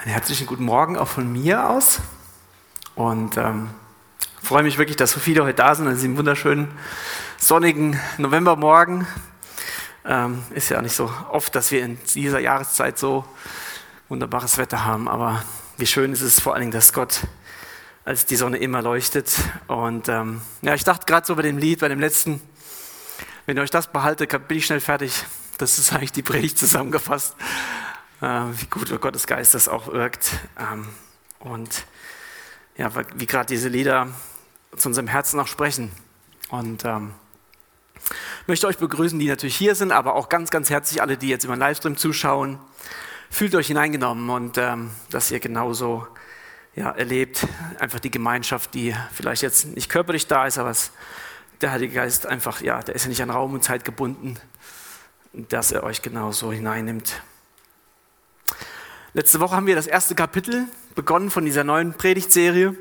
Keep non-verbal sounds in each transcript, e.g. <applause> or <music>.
Einen herzlichen guten Morgen auch von mir aus. Und ähm, freue mich wirklich, dass so viele heute da sind an diesem wunderschönen sonnigen Novembermorgen. Ähm, ist ja nicht so oft, dass wir in dieser Jahreszeit so wunderbares Wetter haben, aber wie schön ist es vor allen Dingen, dass Gott als die Sonne immer leuchtet. Und ähm, ja, ich dachte gerade so bei dem Lied, bei dem letzten, wenn ihr euch das behaltet, bin ich schnell fertig. Das ist eigentlich die Predigt zusammengefasst. Äh, wie gut Gottes Geist das auch wirkt. Ähm, und ja, wie gerade diese Lieder zu unserem Herzen auch sprechen. Und ähm, möchte euch begrüßen, die natürlich hier sind, aber auch ganz, ganz herzlich alle, die jetzt über den Livestream zuschauen. Fühlt euch hineingenommen und ähm, dass ihr genauso ja, erlebt, einfach die Gemeinschaft, die vielleicht jetzt nicht körperlich da ist, aber es, der Heilige Geist einfach, ja, der ist ja nicht an Raum und Zeit gebunden, dass er euch genauso hineinnimmt. Letzte Woche haben wir das erste Kapitel begonnen von dieser neuen Predigtserie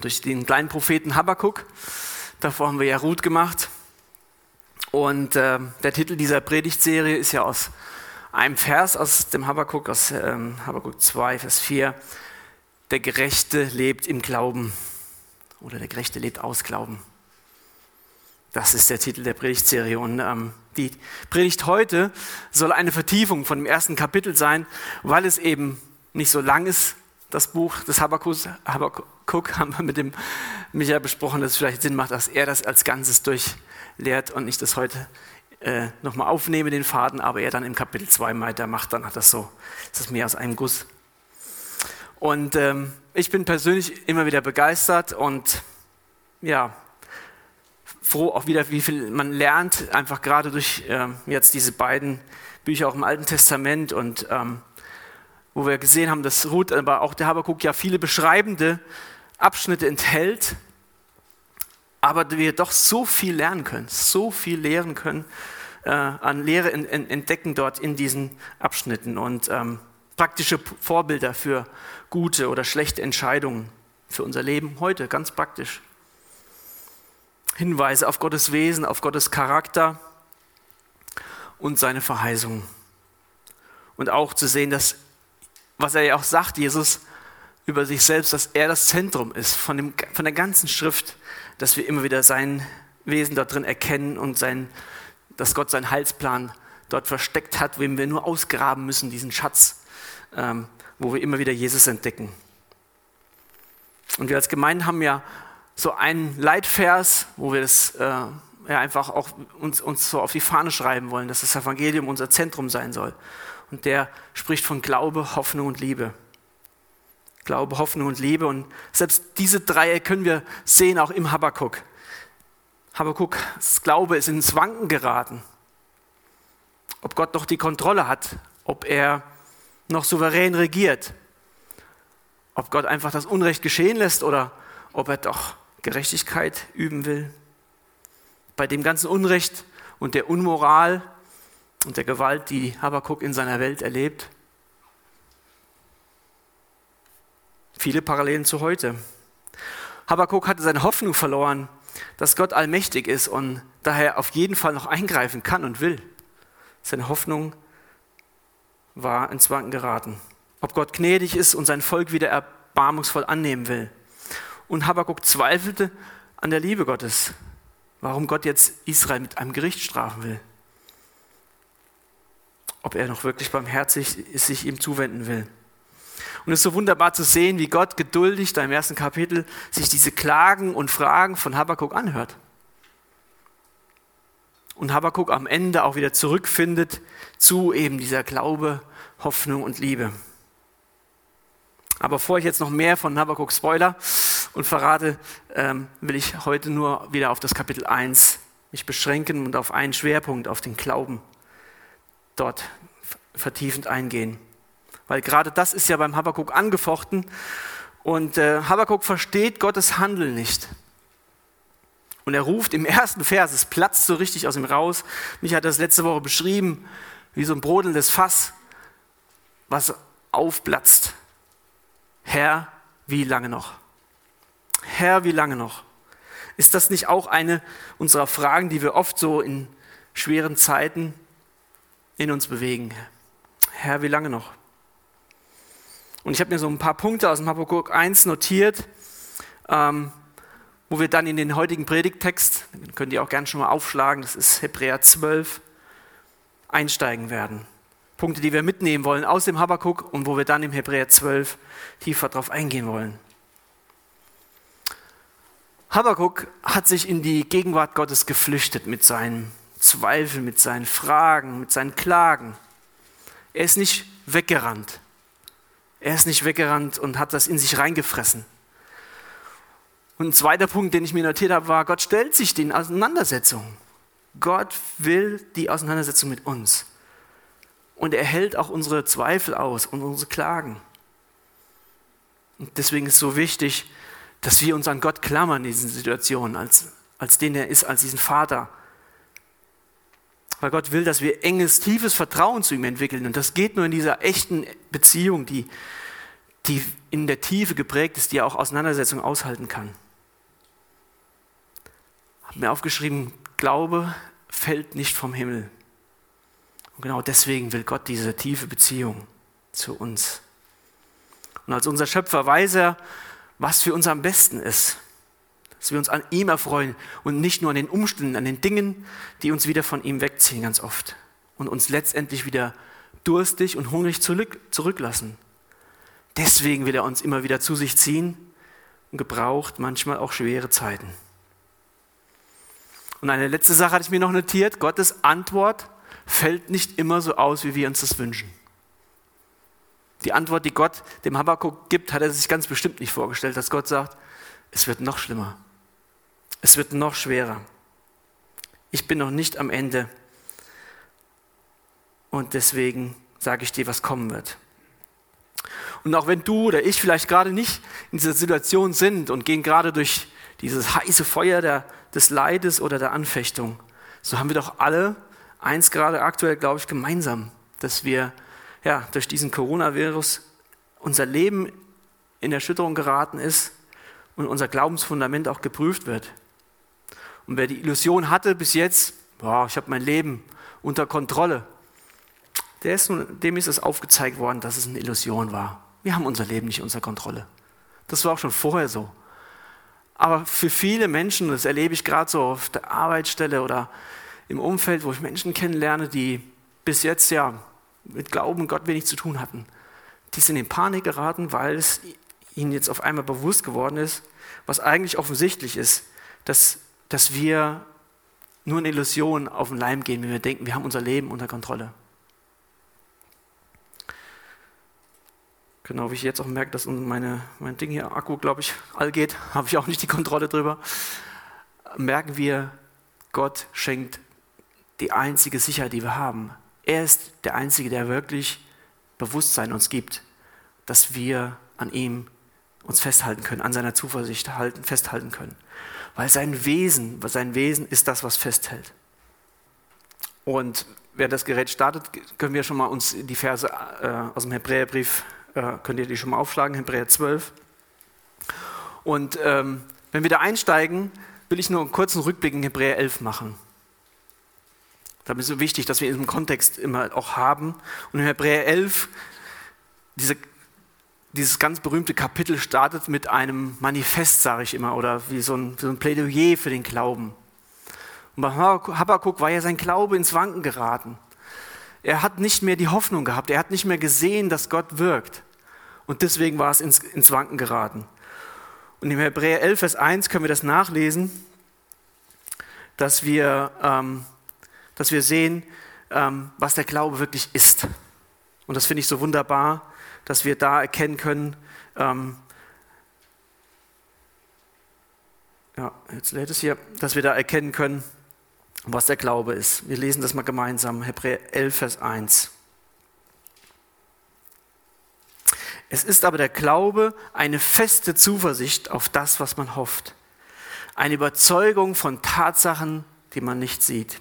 durch den kleinen Propheten Habakkuk. Davor haben wir ja Ruth gemacht. Und äh, der Titel dieser Predigtserie ist ja aus einem Vers aus dem Habakkuk, aus ähm, Habakkuk 2, Vers 4. Der Gerechte lebt im Glauben oder der Gerechte lebt aus Glauben. Das ist der Titel der Predigtserie. Und ähm, die Predigt heute soll eine Vertiefung von dem ersten Kapitel sein, weil es eben nicht so lang ist. Das Buch des Habakkuk, Habakkuk haben wir mit dem Michael besprochen, dass es vielleicht Sinn macht, dass er das als Ganzes durchlehrt und nicht das heute äh, nochmal aufnehme, den Faden, aber er dann im Kapitel 2 weitermacht, dann hat das so, ist das mehr aus einem Guss. Und ähm, ich bin persönlich immer wieder begeistert und ja, froh auch wieder, wie viel man lernt, einfach gerade durch ähm, jetzt diese beiden Bücher auch im Alten Testament und ähm, wo wir gesehen haben, dass Ruth, aber auch der Habakuk ja viele beschreibende Abschnitte enthält, aber wir doch so viel lernen können, so viel lehren können, äh, an Lehre in, in, entdecken dort in diesen Abschnitten und ähm, praktische Vorbilder für gute oder schlechte Entscheidungen für unser Leben heute, ganz praktisch. Hinweise auf Gottes Wesen, auf Gottes Charakter und seine Verheißungen. Und auch zu sehen, dass, was er ja auch sagt, Jesus über sich selbst, dass er das Zentrum ist von, dem, von der ganzen Schrift, dass wir immer wieder sein Wesen dort drin erkennen und sein, dass Gott seinen Heilsplan dort versteckt hat, wem wir nur ausgraben müssen, diesen Schatz, ähm, wo wir immer wieder Jesus entdecken. Und wir als Gemeinde haben ja so einen Leitvers, wo wir das äh, ja, einfach auch uns, uns so auf die Fahne schreiben wollen, dass das Evangelium unser Zentrum sein soll. Und der spricht von Glaube, Hoffnung und Liebe. Glaube, Hoffnung und Liebe. Und selbst diese drei können wir sehen auch im Habakkuk. Habakkuks Glaube ist ins Wanken geraten. Ob Gott noch die Kontrolle hat, ob er noch souverän regiert, ob Gott einfach das Unrecht geschehen lässt oder ob er doch Gerechtigkeit üben will. Bei dem ganzen Unrecht und der Unmoral und der Gewalt, die Habakkuk in seiner Welt erlebt. Viele Parallelen zu heute. Habakkuk hatte seine Hoffnung verloren, dass Gott allmächtig ist und daher auf jeden Fall noch eingreifen kann und will. Seine Hoffnung war ins Wanken geraten. Ob Gott gnädig ist und sein Volk wieder erbarmungsvoll annehmen will. Und Habakkuk zweifelte an der Liebe Gottes, warum Gott jetzt Israel mit einem Gericht strafen will. Ob er noch wirklich barmherzig sich ihm zuwenden will. Und es ist so wunderbar zu sehen, wie Gott geduldig da im ersten Kapitel sich diese Klagen und Fragen von Habakkuk anhört. Und Habakkuk am Ende auch wieder zurückfindet zu eben dieser Glaube, Hoffnung und Liebe. Aber bevor ich jetzt noch mehr von Habakkuk spoiler, und verrate, ähm, will ich heute nur wieder auf das Kapitel 1 mich beschränken und auf einen Schwerpunkt, auf den Glauben dort vertiefend eingehen. Weil gerade das ist ja beim Habakkuk angefochten und äh, Habakkuk versteht Gottes Handeln nicht. Und er ruft im ersten Vers, es platzt so richtig aus ihm raus. Mich hat das letzte Woche beschrieben, wie so ein brodelndes Fass, was aufplatzt. Herr, wie lange noch? Herr, wie lange noch? Ist das nicht auch eine unserer Fragen, die wir oft so in schweren Zeiten in uns bewegen? Herr, wie lange noch? Und ich habe mir so ein paar Punkte aus dem Habakkuk 1 notiert, ähm, wo wir dann in den heutigen Predigttext, den könnt ihr auch gerne schon mal aufschlagen, das ist Hebräer 12, einsteigen werden. Punkte, die wir mitnehmen wollen aus dem Habakkuk und wo wir dann im Hebräer 12 tiefer drauf eingehen wollen. Habakkuk hat sich in die Gegenwart Gottes geflüchtet mit seinen Zweifeln, mit seinen Fragen, mit seinen Klagen. Er ist nicht weggerannt. Er ist nicht weggerannt und hat das in sich reingefressen. Und ein zweiter Punkt, den ich mir notiert habe, war, Gott stellt sich den Auseinandersetzungen. Gott will die Auseinandersetzung mit uns. Und er hält auch unsere Zweifel aus und unsere Klagen. Und deswegen ist es so wichtig, dass wir uns an Gott klammern in diesen Situationen, als, als den er ist, als diesen Vater. Weil Gott will, dass wir enges, tiefes Vertrauen zu ihm entwickeln. Und das geht nur in dieser echten Beziehung, die, die in der Tiefe geprägt ist, die auch Auseinandersetzung aushalten kann. Ich habe mir aufgeschrieben, Glaube fällt nicht vom Himmel. Und genau deswegen will Gott diese tiefe Beziehung zu uns. Und als unser Schöpfer weiß er, was für uns am besten ist. Dass wir uns an ihm erfreuen und nicht nur an den Umständen, an den Dingen, die uns wieder von ihm wegziehen ganz oft und uns letztendlich wieder durstig und hungrig zurück, zurücklassen. Deswegen will er uns immer wieder zu sich ziehen und gebraucht manchmal auch schwere Zeiten. Und eine letzte Sache hatte ich mir noch notiert. Gottes Antwort fällt nicht immer so aus, wie wir uns das wünschen. Die Antwort, die Gott dem Habakkuk gibt, hat er sich ganz bestimmt nicht vorgestellt, dass Gott sagt, es wird noch schlimmer. Es wird noch schwerer. Ich bin noch nicht am Ende. Und deswegen sage ich dir, was kommen wird. Und auch wenn du oder ich vielleicht gerade nicht in dieser Situation sind und gehen gerade durch dieses heiße Feuer der, des Leides oder der Anfechtung, so haben wir doch alle eins gerade aktuell, glaube ich, gemeinsam, dass wir ja, durch diesen Coronavirus unser Leben in Erschütterung geraten ist und unser Glaubensfundament auch geprüft wird. Und wer die Illusion hatte bis jetzt, boah, ich habe mein Leben unter Kontrolle, ist, dem ist es aufgezeigt worden, dass es eine Illusion war. Wir haben unser Leben nicht unter Kontrolle. Das war auch schon vorher so. Aber für viele Menschen, das erlebe ich gerade so auf der Arbeitsstelle oder im Umfeld, wo ich Menschen kennenlerne, die bis jetzt ja mit Glauben Gott wenig zu tun hatten, die sind in Panik geraten, weil es ihnen jetzt auf einmal bewusst geworden ist, was eigentlich offensichtlich ist, dass, dass wir nur in Illusionen auf den Leim gehen, wenn wir denken, wir haben unser Leben unter Kontrolle. Genau, wie ich jetzt auch merke, dass meine, mein Ding hier, Akku, glaube ich, all geht, <laughs> habe ich auch nicht die Kontrolle drüber. Merken wir, Gott schenkt die einzige Sicherheit, die wir haben. Er ist der Einzige, der wirklich Bewusstsein uns gibt, dass wir an ihm uns festhalten können, an seiner Zuversicht halten, festhalten können. Weil sein Wesen, sein Wesen ist das, was festhält. Und wer das Gerät startet, können wir schon mal uns die Verse äh, aus dem Hebräerbrief äh, könnt ihr die schon mal aufschlagen, Hebräer 12. Und ähm, wenn wir da einsteigen, will ich nur einen kurzen Rückblick in Hebräer 11 machen. Da ist es so wichtig, dass wir in diesem Kontext immer auch haben. Und in Hebräer 11, diese, dieses ganz berühmte Kapitel startet mit einem Manifest, sage ich immer, oder wie so ein, so ein Plädoyer für den Glauben. Und bei Habakkuk war ja sein Glaube ins Wanken geraten. Er hat nicht mehr die Hoffnung gehabt, er hat nicht mehr gesehen, dass Gott wirkt. Und deswegen war es ins, ins Wanken geraten. Und im Hebräer 11, Vers 1 können wir das nachlesen, dass wir, ähm, dass wir sehen, ähm, was der Glaube wirklich ist. Und das finde ich so wunderbar, dass wir da erkennen können, ähm, ja, jetzt lädt es hier, dass wir da erkennen können, was der Glaube ist. Wir lesen das mal gemeinsam, Hebräer 11, Vers 1. Es ist aber der Glaube eine feste Zuversicht auf das, was man hofft. Eine Überzeugung von Tatsachen, die man nicht sieht.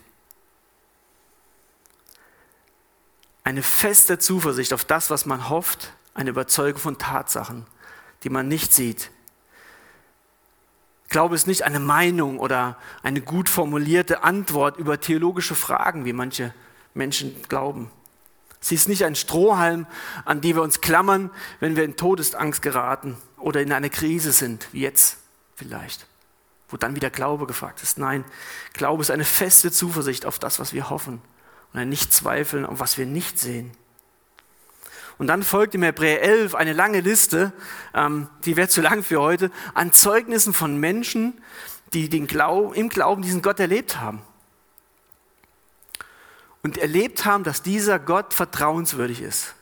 Eine feste Zuversicht auf das, was man hofft. Eine Überzeugung von Tatsachen, die man nicht sieht. Glaube ist nicht eine Meinung oder eine gut formulierte Antwort über theologische Fragen, wie manche Menschen glauben, Sie ist nicht ein Strohhalm, an die wir uns klammern, wenn wir in Todesangst geraten oder in eine Krise sind, wie jetzt vielleicht, wo dann wieder Glaube gefragt ist. Nein, Glaube ist eine feste Zuversicht auf das, was wir hoffen und ein Nicht-Zweifeln auf was wir nicht sehen. Und dann folgt im Hebräer 11 eine lange Liste, ähm, die wäre zu lang für heute, an Zeugnissen von Menschen, die den Glaub, im Glauben diesen Gott erlebt haben und erlebt haben, dass dieser Gott vertrauenswürdig ist.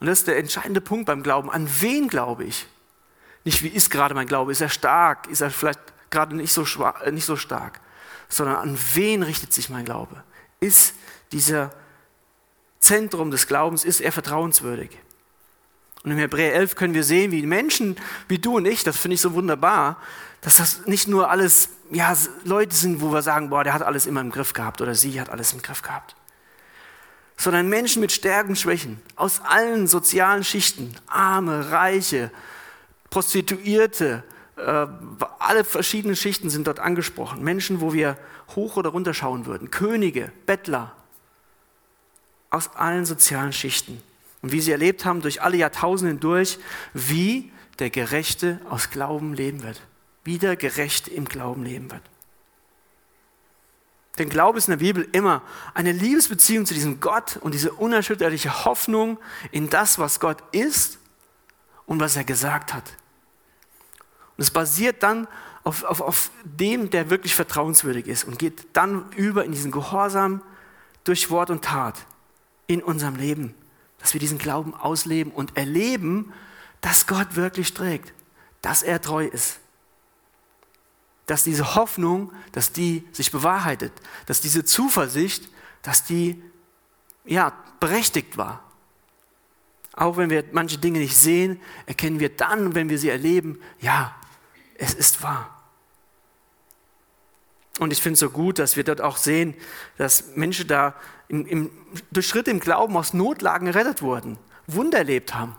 Und das ist der entscheidende Punkt beim Glauben. An wen glaube ich? Nicht, wie ist gerade mein Glaube? Ist er stark? Ist er vielleicht gerade nicht so, schwach, äh, nicht so stark? Sondern an wen richtet sich mein Glaube? Ist dieser Zentrum des Glaubens, ist er vertrauenswürdig? Und im Hebräer 11 können wir sehen, wie Menschen wie du und ich, das finde ich so wunderbar, dass das nicht nur alles ja, Leute sind, wo wir sagen, boah, der hat alles immer im Griff gehabt oder sie hat alles im Griff gehabt. Sondern Menschen mit Stärken, Schwächen, aus allen sozialen Schichten, Arme, Reiche, Prostituierte, äh, alle verschiedenen Schichten sind dort angesprochen. Menschen, wo wir hoch oder runter schauen würden. Könige, Bettler, aus allen sozialen Schichten. Und wie sie erlebt haben durch alle Jahrtausende hindurch, wie der Gerechte aus Glauben leben wird wieder gerecht im Glauben leben wird. Denn Glaube ist in der Bibel immer eine Liebesbeziehung zu diesem Gott und diese unerschütterliche Hoffnung in das, was Gott ist und was er gesagt hat. Und es basiert dann auf, auf, auf dem, der wirklich vertrauenswürdig ist und geht dann über in diesen Gehorsam durch Wort und Tat in unserem Leben, dass wir diesen Glauben ausleben und erleben, dass Gott wirklich trägt, dass er treu ist dass diese Hoffnung, dass die sich bewahrheitet, dass diese Zuversicht, dass die ja berechtigt war. Auch wenn wir manche Dinge nicht sehen, erkennen wir dann, wenn wir sie erleben, ja, es ist wahr. Und ich finde es so gut, dass wir dort auch sehen, dass Menschen da im, im, durch Schritte im Glauben aus Notlagen gerettet wurden, Wunder erlebt haben.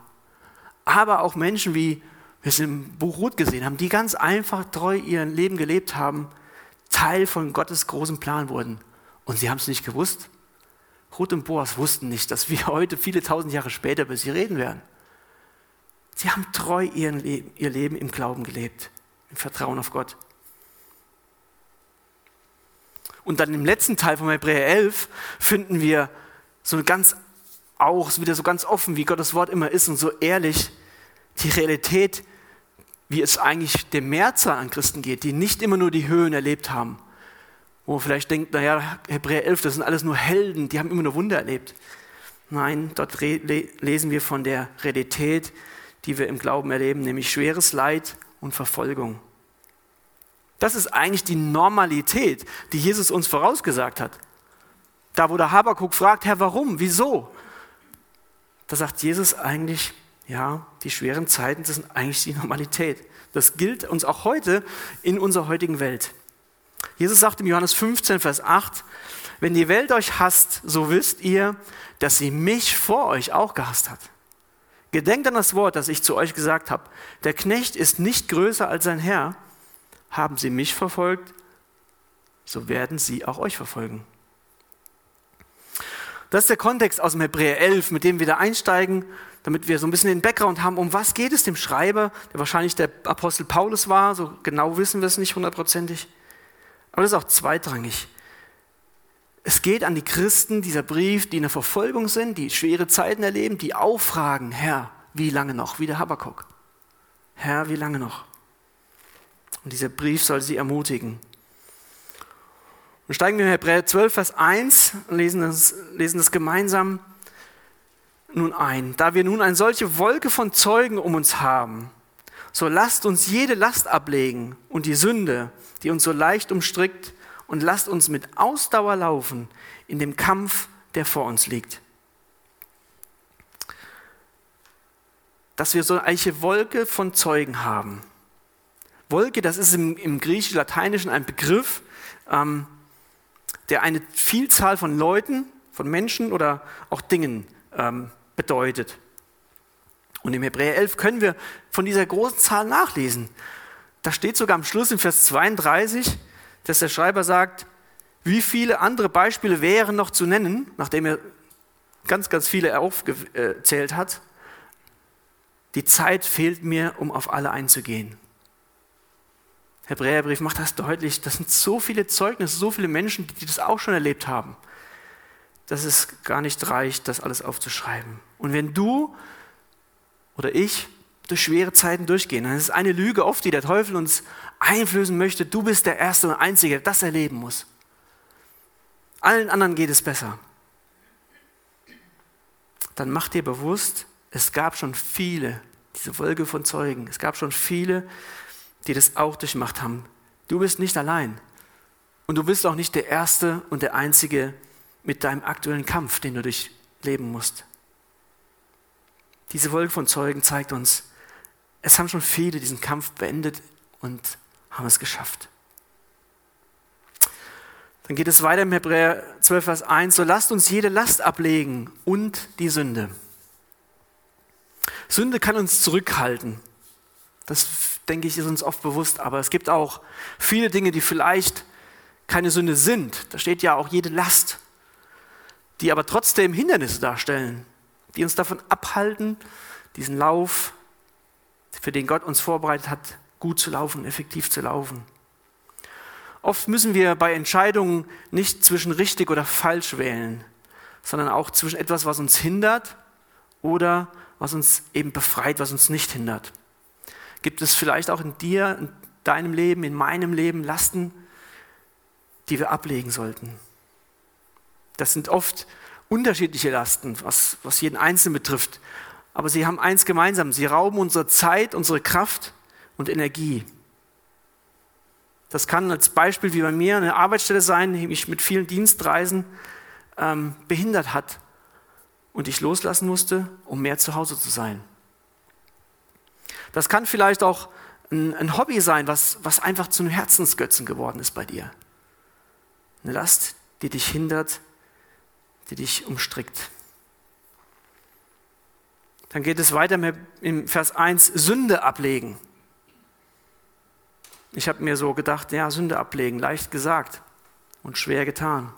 Aber auch Menschen wie wir es im Buch Ruth gesehen haben, die ganz einfach treu ihr Leben gelebt haben, Teil von Gottes großem Plan wurden. Und sie haben es nicht gewusst. Ruth und Boas wussten nicht, dass wir heute, viele tausend Jahre später, über sie reden werden. Sie haben treu Le ihr Leben im Glauben gelebt, im Vertrauen auf Gott. Und dann im letzten Teil von Hebräer 11 finden wir so ganz auch wieder so ganz offen, wie Gottes Wort immer ist und so ehrlich, die Realität, wie es eigentlich der Mehrzahl an Christen geht, die nicht immer nur die Höhen erlebt haben. Wo man vielleicht denkt, naja, Hebräer 11, das sind alles nur Helden, die haben immer nur Wunder erlebt. Nein, dort lesen wir von der Realität, die wir im Glauben erleben, nämlich schweres Leid und Verfolgung. Das ist eigentlich die Normalität, die Jesus uns vorausgesagt hat. Da, wo der Habakuk fragt, Herr, warum, wieso? Da sagt Jesus eigentlich, ja, die schweren Zeiten, das sind eigentlich die Normalität. Das gilt uns auch heute in unserer heutigen Welt. Jesus sagt im Johannes 15, Vers 8, wenn die Welt euch hasst, so wisst ihr, dass sie mich vor euch auch gehasst hat. Gedenkt an das Wort, das ich zu euch gesagt habe. Der Knecht ist nicht größer als sein Herr. Haben sie mich verfolgt, so werden sie auch euch verfolgen. Das ist der Kontext aus dem Hebräer 11, mit dem wir da einsteigen, damit wir so ein bisschen den Background haben, um was geht es dem Schreiber, der wahrscheinlich der Apostel Paulus war, so genau wissen wir es nicht hundertprozentig. Aber das ist auch zweitrangig. Es geht an die Christen, dieser Brief, die in der Verfolgung sind, die schwere Zeiten erleben, die auffragen, Herr, wie lange noch? Wie der Habakkuk. Herr, wie lange noch? Und dieser Brief soll sie ermutigen. Und steigen wir in Hebräer 12, Vers 1 und lesen das, lesen das gemeinsam nun ein. Da wir nun eine solche Wolke von Zeugen um uns haben, so lasst uns jede Last ablegen und die Sünde, die uns so leicht umstrickt, und lasst uns mit Ausdauer laufen in dem Kampf, der vor uns liegt. Dass wir so eine Wolke von Zeugen haben. Wolke, das ist im, im griechisch-lateinischen ein Begriff, ähm, der eine Vielzahl von Leuten, von Menschen oder auch Dingen ähm, bedeutet. Und im Hebräer 11 können wir von dieser großen Zahl nachlesen. Da steht sogar am Schluss in Vers 32, dass der Schreiber sagt, wie viele andere Beispiele wären noch zu nennen, nachdem er ganz, ganz viele aufgezählt hat. Die Zeit fehlt mir, um auf alle einzugehen. Hebräerbrief macht das deutlich. Das sind so viele Zeugnisse, so viele Menschen, die das auch schon erlebt haben, dass es gar nicht reicht, das alles aufzuschreiben. Und wenn du oder ich durch schwere Zeiten durchgehen, dann ist es eine Lüge oft, die der Teufel uns einflößen möchte, du bist der Erste und Einzige, der das erleben muss. Allen anderen geht es besser. Dann mach dir bewusst, es gab schon viele, diese Wolke von Zeugen, es gab schon viele, die das auch durchmacht haben. Du bist nicht allein. Und du bist auch nicht der Erste und der Einzige mit deinem aktuellen Kampf, den du durchleben musst. Diese Wolke von Zeugen zeigt uns, es haben schon viele diesen Kampf beendet und haben es geschafft. Dann geht es weiter im Hebräer 12, Vers 1. So lasst uns jede Last ablegen und die Sünde. Sünde kann uns zurückhalten. Das, denke ich, ist uns oft bewusst. Aber es gibt auch viele Dinge, die vielleicht keine Sünde sind. Da steht ja auch jede Last, die aber trotzdem Hindernisse darstellen, die uns davon abhalten, diesen Lauf, für den Gott uns vorbereitet hat, gut zu laufen, effektiv zu laufen. Oft müssen wir bei Entscheidungen nicht zwischen richtig oder falsch wählen, sondern auch zwischen etwas, was uns hindert oder was uns eben befreit, was uns nicht hindert. Gibt es vielleicht auch in dir, in deinem Leben, in meinem Leben Lasten, die wir ablegen sollten? Das sind oft unterschiedliche Lasten, was, was jeden Einzelnen betrifft. Aber sie haben eins gemeinsam. Sie rauben unsere Zeit, unsere Kraft und Energie. Das kann als Beispiel wie bei mir eine Arbeitsstelle sein, die mich mit vielen Dienstreisen ähm, behindert hat und ich loslassen musste, um mehr zu Hause zu sein. Das kann vielleicht auch ein, ein Hobby sein, was, was einfach zu einem Herzensgötzen geworden ist bei dir. Eine Last, die dich hindert, die dich umstrickt. Dann geht es weiter im Vers 1, Sünde ablegen. Ich habe mir so gedacht, ja, Sünde ablegen, leicht gesagt und schwer getan.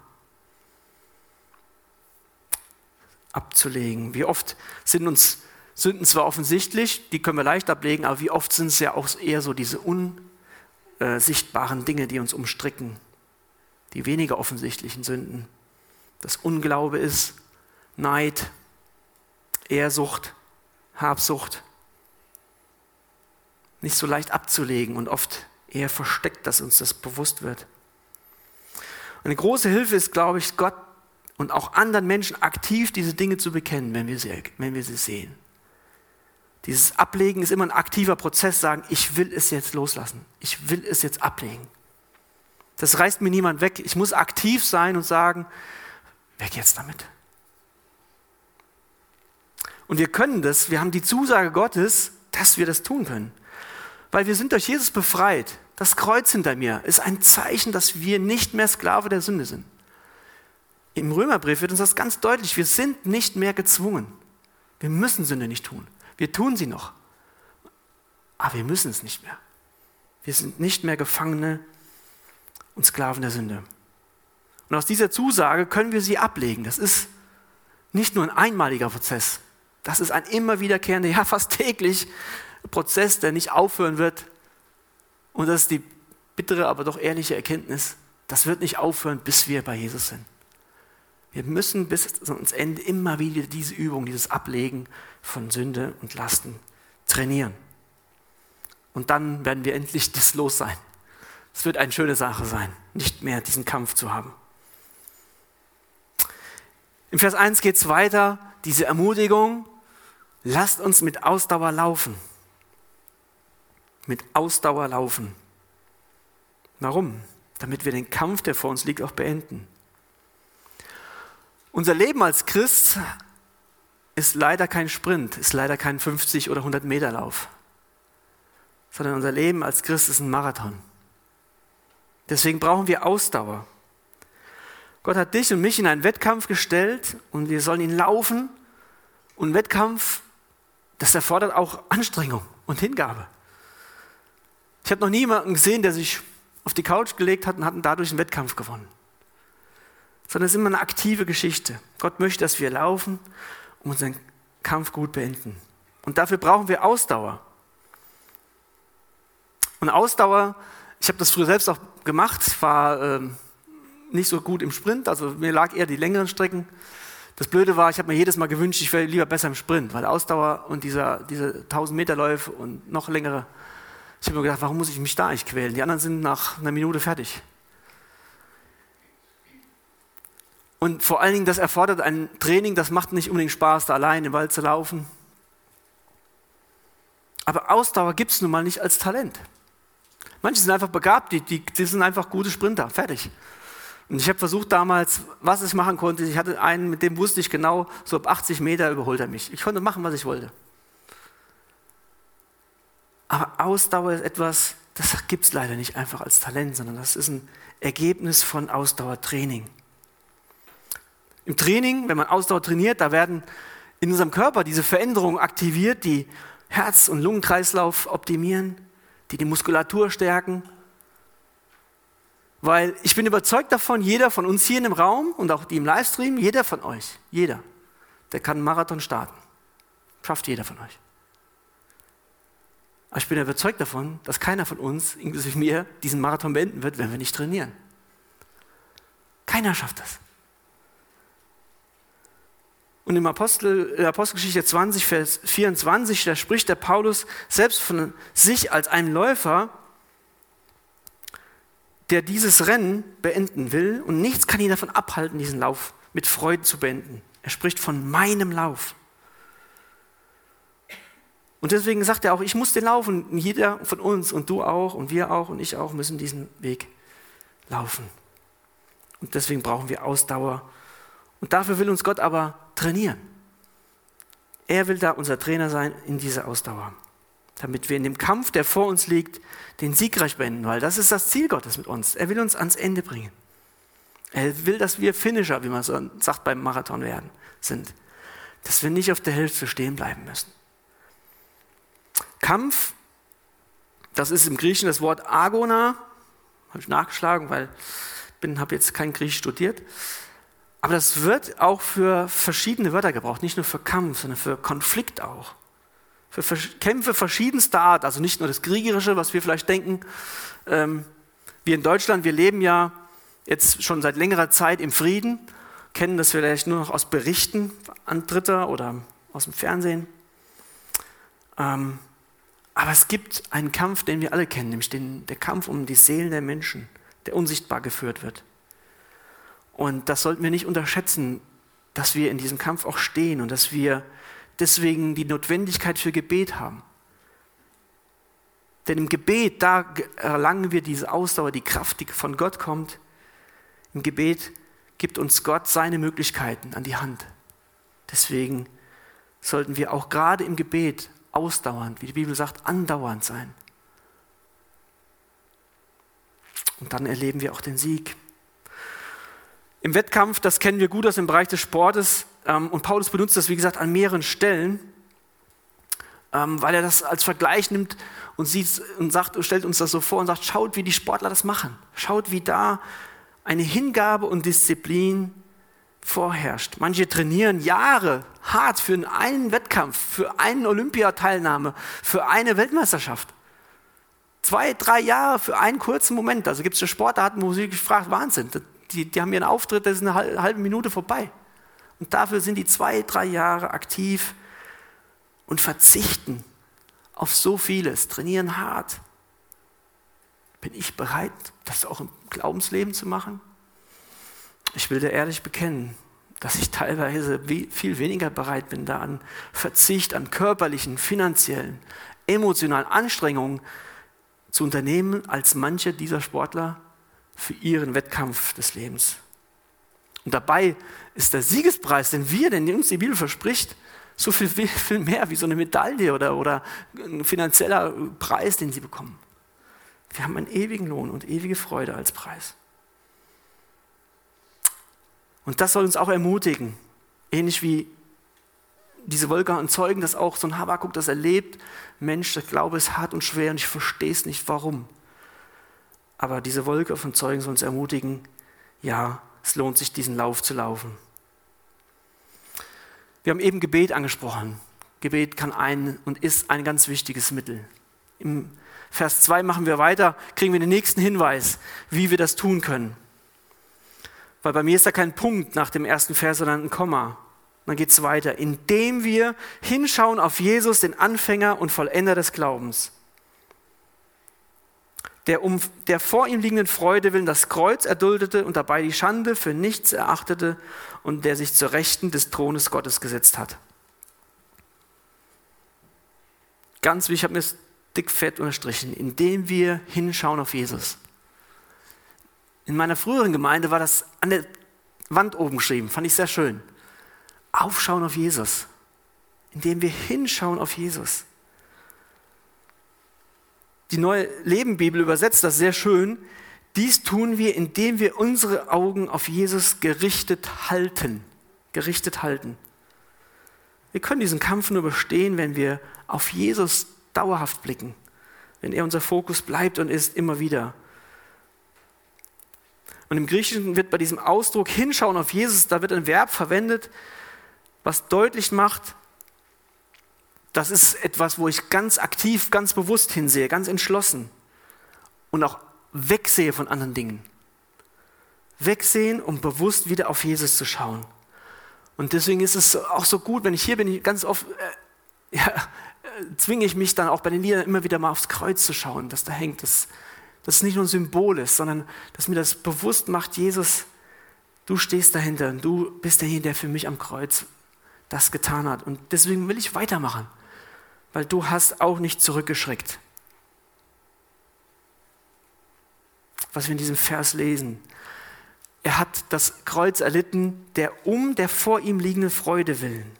Abzulegen. Wie oft sind uns Sünden zwar offensichtlich, die können wir leicht ablegen, aber wie oft sind es ja auch eher so diese unsichtbaren Dinge, die uns umstricken, die weniger offensichtlichen Sünden. Das Unglaube ist Neid, Ehrsucht, Habsucht. Nicht so leicht abzulegen und oft eher versteckt, dass uns das bewusst wird. Eine große Hilfe ist, glaube ich, Gott und auch anderen Menschen aktiv diese Dinge zu bekennen, wenn wir sie, wenn wir sie sehen. Dieses Ablegen ist immer ein aktiver Prozess, sagen, ich will es jetzt loslassen, ich will es jetzt ablegen. Das reißt mir niemand weg. Ich muss aktiv sein und sagen, weg jetzt damit. Und wir können das, wir haben die Zusage Gottes, dass wir das tun können. Weil wir sind durch Jesus befreit. Das Kreuz hinter mir ist ein Zeichen, dass wir nicht mehr Sklave der Sünde sind. Im Römerbrief wird uns das ganz deutlich. Wir sind nicht mehr gezwungen. Wir müssen Sünde nicht tun. Wir tun sie noch. Aber wir müssen es nicht mehr. Wir sind nicht mehr Gefangene und Sklaven der Sünde. Und aus dieser Zusage können wir sie ablegen. Das ist nicht nur ein einmaliger Prozess. Das ist ein immer wiederkehrender, <laughs> ja fast täglich Prozess, der nicht aufhören wird. Und das ist die bittere, aber doch ehrliche Erkenntnis. Das wird nicht aufhören, bis wir bei Jesus sind. Wir müssen bis ans Ende immer wieder diese Übung, dieses Ablegen von Sünde und Lasten trainieren. Und dann werden wir endlich <laughs> das los sein. Es wird eine schöne Sache sein, nicht mehr diesen Kampf zu haben. Im Vers 1 geht es weiter, diese Ermutigung, lasst uns mit Ausdauer laufen mit Ausdauer laufen. Warum? Damit wir den Kampf, der vor uns liegt, auch beenden. Unser Leben als Christ ist leider kein Sprint, ist leider kein 50 oder 100 Meter Lauf, sondern unser Leben als Christ ist ein Marathon. Deswegen brauchen wir Ausdauer. Gott hat dich und mich in einen Wettkampf gestellt und wir sollen ihn laufen. Und Wettkampf, das erfordert auch Anstrengung und Hingabe. Ich habe noch nie jemanden gesehen, der sich auf die Couch gelegt hat und hat dadurch einen Wettkampf gewonnen. Sondern es ist immer eine aktive Geschichte. Gott möchte, dass wir laufen und unseren Kampf gut beenden. Und dafür brauchen wir Ausdauer. Und Ausdauer, ich habe das früher selbst auch gemacht, war ähm, nicht so gut im Sprint, also mir lag eher die längeren Strecken. Das Blöde war, ich habe mir jedes Mal gewünscht, ich wäre lieber besser im Sprint, weil Ausdauer und dieser, diese 1000 Meter Läufe und noch längere, ich habe mir gedacht, warum muss ich mich da eigentlich quälen? Die anderen sind nach einer Minute fertig. Und vor allen Dingen, das erfordert ein Training, das macht nicht unbedingt Spaß, da allein im Wald zu laufen. Aber Ausdauer gibt es nun mal nicht als Talent. Manche sind einfach begabt, die, die, die sind einfach gute Sprinter, fertig. Und ich habe versucht damals, was ich machen konnte. Ich hatte einen, mit dem wusste ich genau, so ab 80 Meter überholt er mich. Ich konnte machen, was ich wollte. Aber Ausdauer ist etwas, das gibt es leider nicht einfach als Talent, sondern das ist ein Ergebnis von Ausdauertraining. Im Training, wenn man Ausdauer trainiert, da werden in unserem Körper diese Veränderungen aktiviert, die Herz- und Lungenkreislauf optimieren, die die Muskulatur stärken. Weil ich bin überzeugt davon, jeder von uns hier in dem Raum und auch die im Livestream, jeder von euch, jeder, der kann einen Marathon starten. Schafft jeder von euch. Aber ich bin überzeugt davon, dass keiner von uns, inklusive mir, diesen Marathon beenden wird, wenn wir nicht trainieren. Keiner schafft das. Und im Apostel, in Apostelgeschichte 20, Vers 24, da spricht der Paulus selbst von sich als einem Läufer, der dieses Rennen beenden will und nichts kann ihn davon abhalten, diesen Lauf mit Freude zu beenden. Er spricht von meinem Lauf. Und deswegen sagt er auch, ich muss den laufen. Jeder von uns und du auch und wir auch und ich auch müssen diesen Weg laufen. Und deswegen brauchen wir Ausdauer. Und dafür will uns Gott aber trainieren. Er will da unser Trainer sein in dieser Ausdauer, damit wir in dem Kampf, der vor uns liegt, den siegreich beenden, weil das ist das Ziel Gottes mit uns. Er will uns ans Ende bringen. Er will, dass wir Finisher, wie man so sagt beim Marathon werden, sind. Dass wir nicht auf der Hälfte stehen bleiben müssen. Kampf, das ist im Griechischen das Wort Agona, habe ich nachgeschlagen, weil ich habe jetzt kein Griechisch studiert. Aber das wird auch für verschiedene Wörter gebraucht, nicht nur für Kampf, sondern für Konflikt auch. Für Kämpfe verschiedenster Art, also nicht nur das Kriegerische, was wir vielleicht denken. Ähm, wir in Deutschland, wir leben ja jetzt schon seit längerer Zeit im Frieden, kennen das vielleicht nur noch aus Berichten an Dritter oder aus dem Fernsehen. Ähm, aber es gibt einen Kampf, den wir alle kennen, nämlich den, der Kampf um die Seelen der Menschen, der unsichtbar geführt wird. Und das sollten wir nicht unterschätzen, dass wir in diesem Kampf auch stehen und dass wir deswegen die Notwendigkeit für Gebet haben. Denn im Gebet, da erlangen wir diese Ausdauer, die Kraft, die von Gott kommt. Im Gebet gibt uns Gott seine Möglichkeiten an die Hand. Deswegen sollten wir auch gerade im Gebet ausdauernd, wie die Bibel sagt, andauernd sein. Und dann erleben wir auch den Sieg. Im Wettkampf, das kennen wir gut aus dem Bereich des Sportes, ähm, und Paulus benutzt das, wie gesagt, an mehreren Stellen, ähm, weil er das als Vergleich nimmt und sieht und sagt, stellt uns das so vor und sagt, schaut, wie die Sportler das machen. Schaut, wie da eine Hingabe und Disziplin vorherrscht. Manche trainieren Jahre hart für einen Wettkampf, für eine Olympiateilnahme, für eine Weltmeisterschaft. Zwei, drei Jahre für einen kurzen Moment. Also gibt es Sportarten, wo sie gefragt, Wahnsinn, die, die haben ihren Auftritt, das ist eine halbe Minute vorbei. Und dafür sind die zwei, drei Jahre aktiv und verzichten auf so vieles, trainieren hart. Bin ich bereit, das auch im Glaubensleben zu machen? Ich will dir ehrlich bekennen, dass ich teilweise viel weniger bereit bin, da an Verzicht, an körperlichen, finanziellen, emotionalen Anstrengungen zu unternehmen, als manche dieser Sportler für ihren Wettkampf des Lebens. Und dabei ist der Siegespreis, den wir, den uns die Bibel verspricht, so viel, viel mehr wie so eine Medaille oder, oder ein finanzieller Preis, den sie bekommen. Wir haben einen ewigen Lohn und ewige Freude als Preis. Und das soll uns auch ermutigen, ähnlich wie diese Wolke an Zeugen, dass auch so ein Habakuk das erlebt. Mensch, der Glaube ist hart und schwer und ich verstehe es nicht, warum. Aber diese Wolke von Zeugen soll uns ermutigen, ja, es lohnt sich, diesen Lauf zu laufen. Wir haben eben Gebet angesprochen. Gebet kann ein und ist ein ganz wichtiges Mittel. Im Vers 2 machen wir weiter, kriegen wir den nächsten Hinweis, wie wir das tun können. Weil bei mir ist da kein Punkt nach dem ersten Vers, sondern ein Komma. dann geht es weiter, indem wir hinschauen auf Jesus, den Anfänger und Vollender des Glaubens, der um der vor ihm liegenden Freude willen das Kreuz erduldete und dabei die Schande für nichts erachtete und der sich zur Rechten des Thrones Gottes gesetzt hat. Ganz wichtig, ich habe mir das dick fett unterstrichen, indem wir hinschauen auf Jesus. In meiner früheren Gemeinde war das an der Wand oben geschrieben, fand ich sehr schön. Aufschauen auf Jesus, indem wir hinschauen auf Jesus. Die neue Lebenbibel übersetzt das sehr schön. Dies tun wir, indem wir unsere Augen auf Jesus gerichtet halten. Gerichtet halten. Wir können diesen Kampf nur bestehen, wenn wir auf Jesus dauerhaft blicken, wenn er unser Fokus bleibt und ist immer wieder. Und im Griechischen wird bei diesem Ausdruck hinschauen auf Jesus, da wird ein Verb verwendet, was deutlich macht, das ist etwas, wo ich ganz aktiv, ganz bewusst hinsehe, ganz entschlossen und auch wegsehe von anderen Dingen. Wegsehen, um bewusst wieder auf Jesus zu schauen. Und deswegen ist es auch so gut, wenn ich hier bin, ganz oft äh, <laughs> ja, äh, zwinge ich mich dann auch bei den Liedern immer wieder mal aufs Kreuz zu schauen, das da hängt. Das, dass es nicht nur ein Symbol ist, sondern dass mir das bewusst macht, Jesus, du stehst dahinter und du bist derjenige, der für mich am Kreuz das getan hat. Und deswegen will ich weitermachen, weil du hast auch nicht zurückgeschreckt. Was wir in diesem Vers lesen. Er hat das Kreuz erlitten, der um der vor ihm liegenden Freude willen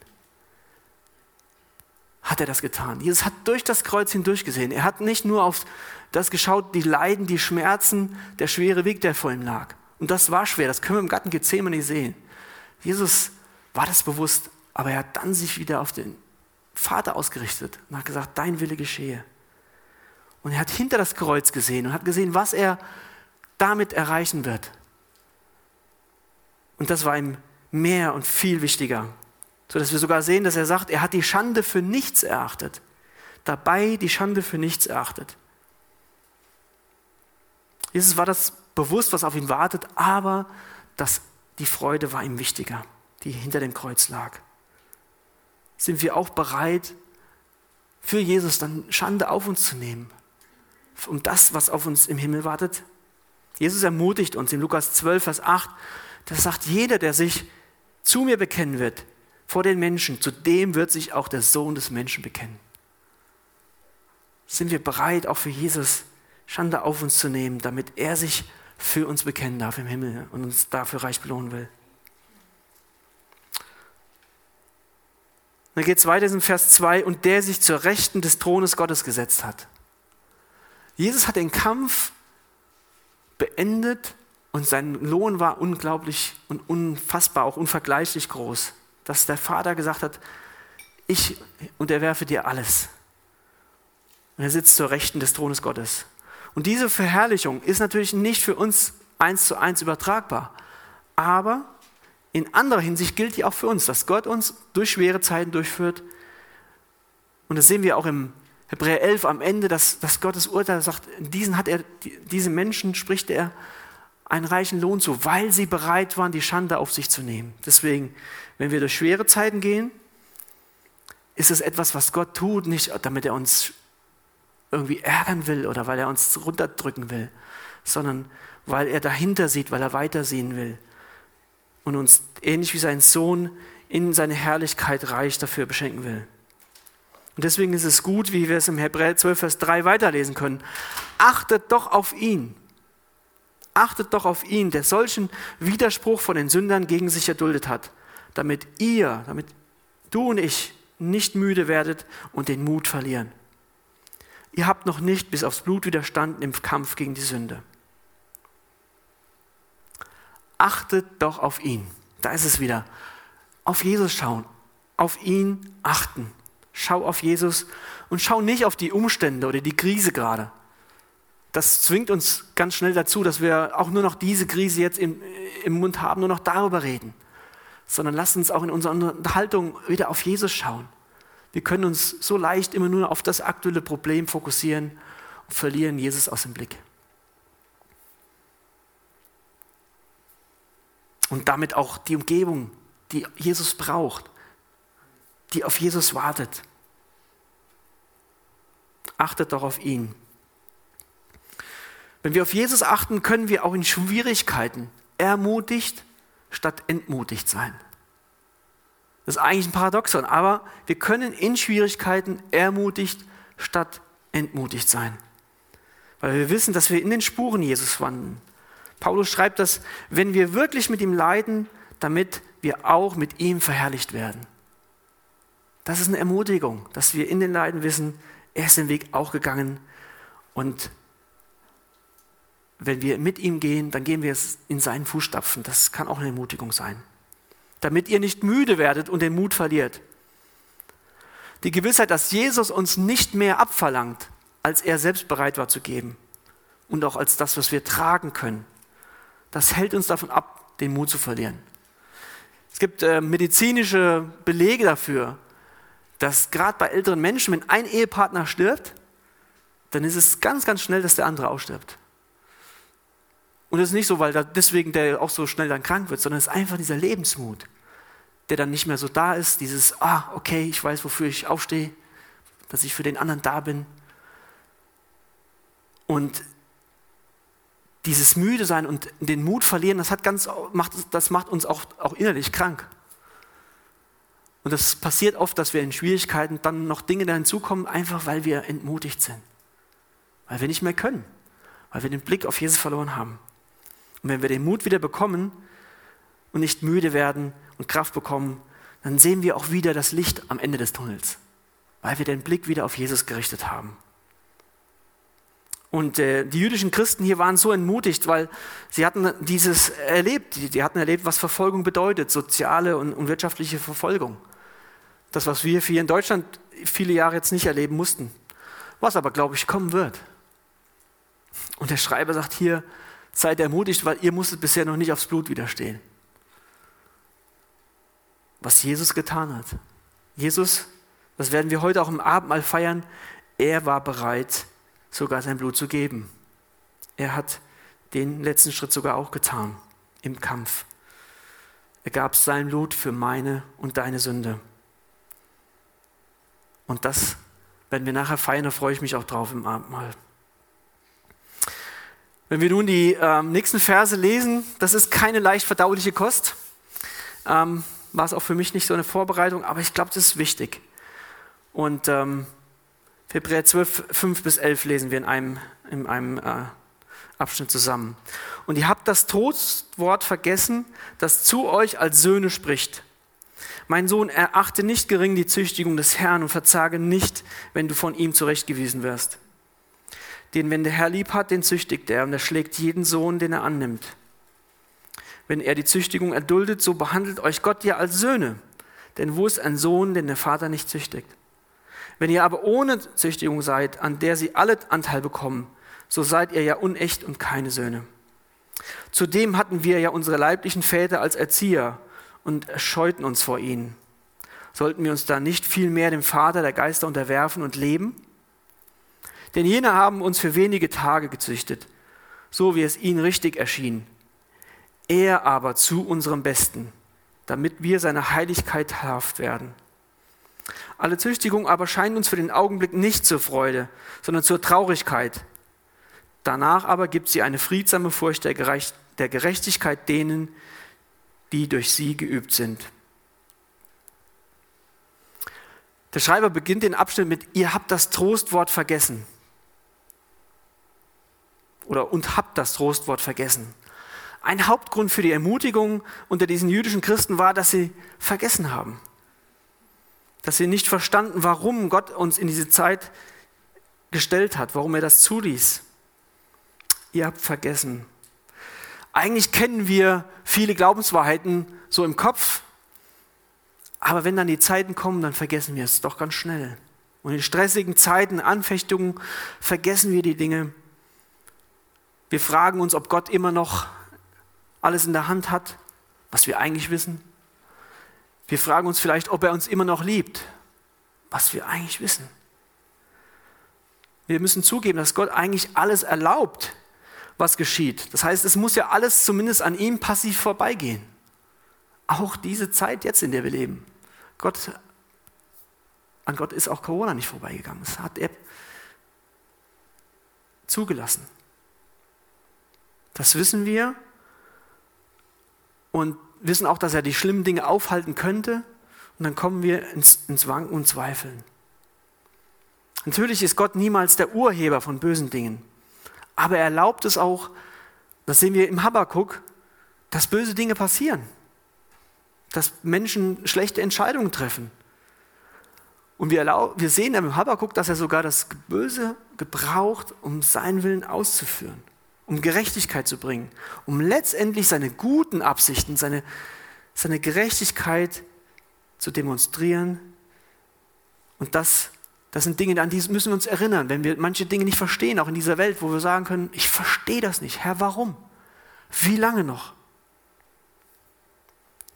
hat er das getan. Jesus hat durch das Kreuz hindurch gesehen. Er hat nicht nur auf das geschaut, die Leiden, die Schmerzen, der schwere Weg, der vor ihm lag. Und das war schwer, das können wir im Garten Gethsemane sehen. Jesus war das bewusst, aber er hat dann sich wieder auf den Vater ausgerichtet und hat gesagt, dein Wille geschehe. Und er hat hinter das Kreuz gesehen und hat gesehen, was er damit erreichen wird. Und das war ihm mehr und viel wichtiger sodass wir sogar sehen, dass er sagt, er hat die Schande für nichts erachtet. Dabei die Schande für nichts erachtet. Jesus war das bewusst, was auf ihn wartet, aber das, die Freude war ihm wichtiger, die hinter dem Kreuz lag. Sind wir auch bereit, für Jesus dann Schande auf uns zu nehmen, um das, was auf uns im Himmel wartet? Jesus ermutigt uns in Lukas 12, Vers 8, das sagt, jeder, der sich zu mir bekennen wird, vor den Menschen, zu dem wird sich auch der Sohn des Menschen bekennen. Sind wir bereit, auch für Jesus Schande auf uns zu nehmen, damit er sich für uns bekennen darf im Himmel und uns dafür reich belohnen will? Dann geht es weiter in Vers 2, und der sich zur Rechten des Thrones Gottes gesetzt hat. Jesus hat den Kampf beendet und sein Lohn war unglaublich und unfassbar, auch unvergleichlich groß dass der Vater gesagt hat, ich unterwerfe dir alles. Und er sitzt zur Rechten des Thrones Gottes. Und diese Verherrlichung ist natürlich nicht für uns eins zu eins übertragbar. Aber in anderer Hinsicht gilt die auch für uns, dass Gott uns durch schwere Zeiten durchführt. Und das sehen wir auch im Hebräer 11 am Ende, dass, dass Gottes Urteil sagt, diesen hat er, diese Menschen spricht er einen reichen Lohn zu, weil sie bereit waren, die Schande auf sich zu nehmen. Deswegen wenn wir durch schwere Zeiten gehen, ist es etwas, was Gott tut, nicht damit er uns irgendwie ärgern will oder weil er uns runterdrücken will, sondern weil er dahinter sieht, weil er weitersehen will und uns ähnlich wie sein Sohn in seine Herrlichkeit reich dafür beschenken will. Und deswegen ist es gut, wie wir es im Hebräer 12, Vers 3 weiterlesen können. Achtet doch auf ihn. Achtet doch auf ihn, der solchen Widerspruch von den Sündern gegen sich erduldet hat damit ihr, damit du und ich nicht müde werdet und den Mut verlieren. Ihr habt noch nicht bis aufs Blut widerstanden im Kampf gegen die Sünde. Achtet doch auf ihn. Da ist es wieder. Auf Jesus schauen, auf ihn achten. Schau auf Jesus und schau nicht auf die Umstände oder die Krise gerade. das zwingt uns ganz schnell dazu, dass wir auch nur noch diese Krise jetzt im, im Mund haben, nur noch darüber reden. Sondern lasst uns auch in unserer Unterhaltung wieder auf Jesus schauen. Wir können uns so leicht immer nur auf das aktuelle Problem fokussieren und verlieren Jesus aus dem Blick. Und damit auch die Umgebung, die Jesus braucht, die auf Jesus wartet. Achtet doch auf ihn. Wenn wir auf Jesus achten, können wir auch in Schwierigkeiten ermutigt statt entmutigt sein. Das ist eigentlich ein Paradoxon, aber wir können in Schwierigkeiten ermutigt statt entmutigt sein. Weil wir wissen, dass wir in den Spuren Jesus wandeln. Paulus schreibt das, wenn wir wirklich mit ihm leiden, damit wir auch mit ihm verherrlicht werden. Das ist eine Ermutigung, dass wir in den Leiden wissen, er ist den Weg auch gegangen und wenn wir mit ihm gehen, dann gehen wir in seinen Fußstapfen. Das kann auch eine Ermutigung sein. Damit ihr nicht müde werdet und den Mut verliert. Die Gewissheit, dass Jesus uns nicht mehr abverlangt, als er selbst bereit war zu geben. Und auch als das, was wir tragen können. Das hält uns davon ab, den Mut zu verlieren. Es gibt äh, medizinische Belege dafür, dass gerade bei älteren Menschen, wenn ein Ehepartner stirbt, dann ist es ganz, ganz schnell, dass der andere ausstirbt. Und es ist nicht so, weil deswegen der auch so schnell dann krank wird, sondern es ist einfach dieser Lebensmut, der dann nicht mehr so da ist. Dieses, ah, okay, ich weiß, wofür ich aufstehe, dass ich für den anderen da bin. Und dieses müde sein und den Mut verlieren, das, hat ganz, macht, das macht uns auch, auch innerlich krank. Und das passiert oft, dass wir in Schwierigkeiten dann noch Dinge da hinzukommen, einfach weil wir entmutigt sind. Weil wir nicht mehr können. Weil wir den Blick auf Jesus verloren haben. Und wenn wir den Mut wieder bekommen und nicht müde werden und Kraft bekommen, dann sehen wir auch wieder das Licht am Ende des Tunnels, weil wir den Blick wieder auf Jesus gerichtet haben. Und äh, die jüdischen Christen hier waren so entmutigt, weil sie hatten dieses erlebt, die, die hatten erlebt, was Verfolgung bedeutet, soziale und, und wirtschaftliche Verfolgung. Das, was wir hier in Deutschland viele Jahre jetzt nicht erleben mussten, was aber, glaube ich, kommen wird. Und der Schreiber sagt hier, Seid ermutigt, weil ihr musstet bisher noch nicht aufs Blut widerstehen. Was Jesus getan hat. Jesus, das werden wir heute auch im Abendmahl feiern, er war bereit, sogar sein Blut zu geben. Er hat den letzten Schritt sogar auch getan im Kampf. Er gab sein Blut für meine und deine Sünde. Und das werden wir nachher feiern, da freue ich mich auch drauf im Abendmahl. Wenn wir nun die ähm, nächsten Verse lesen, das ist keine leicht verdauliche Kost. Ähm, war es auch für mich nicht so eine Vorbereitung, aber ich glaube, das ist wichtig. Und ähm, Hebräer 12, 5 bis 11 lesen wir in einem, in einem äh, Abschnitt zusammen. Und ihr habt das Trostwort vergessen, das zu euch als Söhne spricht. Mein Sohn, erachte nicht gering die Züchtigung des Herrn und verzage nicht, wenn du von ihm zurechtgewiesen wirst. Den, wenn der Herr lieb hat, den züchtigt er und er schlägt jeden Sohn, den er annimmt. Wenn er die Züchtigung erduldet, so behandelt euch Gott ja als Söhne. Denn wo ist ein Sohn, den der Vater nicht züchtigt? Wenn ihr aber ohne Züchtigung seid, an der sie alle Anteil bekommen, so seid ihr ja unecht und keine Söhne. Zudem hatten wir ja unsere leiblichen Väter als Erzieher und scheuten uns vor ihnen. Sollten wir uns da nicht viel mehr dem Vater der Geister unterwerfen und leben? Denn jene haben uns für wenige Tage gezüchtet, so wie es ihnen richtig erschien. Er aber zu unserem Besten, damit wir seiner Heiligkeit haft werden. Alle Züchtigung aber scheint uns für den Augenblick nicht zur Freude, sondern zur Traurigkeit. Danach aber gibt sie eine friedsame Furcht der Gerechtigkeit denen, die durch sie geübt sind. Der Schreiber beginnt den Abschnitt mit, ihr habt das Trostwort vergessen oder und habt das Trostwort vergessen. Ein Hauptgrund für die Ermutigung unter diesen jüdischen Christen war, dass sie vergessen haben. Dass sie nicht verstanden, warum Gott uns in diese Zeit gestellt hat, warum er das zuließ. Ihr habt vergessen. Eigentlich kennen wir viele Glaubenswahrheiten so im Kopf, aber wenn dann die Zeiten kommen, dann vergessen wir es doch ganz schnell. Und in stressigen Zeiten, Anfechtungen, vergessen wir die Dinge, Wir fragen uns, ob Gott immer noch alles in der Hand hat, was wir eigentlich wissen. Wir fragen uns vielleicht, ob er uns immer noch liebt, was wir eigentlich wissen. Wir müssen zugeben, dass Gott eigentlich alles erlaubt, was geschieht. Das heißt, es muss ja alles zumindest an ihm passiv vorbeigehen. Auch diese Zeit jetzt, in der wir leben. Gott, an Gott ist auch Corona nicht vorbeigegangen. Das hat er zugelassen. Das wissen wir und wissen auch, dass er die schlimmen Dinge aufhalten könnte. Und dann kommen wir ins, ins Wanken und Zweifeln. Natürlich ist Gott niemals der Urheber von bösen Dingen. Aber er erlaubt es auch, das sehen wir im Habakkuk, dass böse Dinge passieren. Dass Menschen schlechte Entscheidungen treffen. Und wir, wir sehen im Habakkuk, dass er sogar das Böse gebraucht, um seinen Willen auszuführen, um Gerechtigkeit zu bringen, um letztendlich seine guten Absichten, seine, seine Gerechtigkeit zu demonstrieren und das das sind Dinge, an die müssen wir uns erinnern, wenn wir manche Dinge nicht verstehen, auch in dieser Welt, wo wir sagen können, ich verstehe das nicht. Herr, warum? Wie lange noch?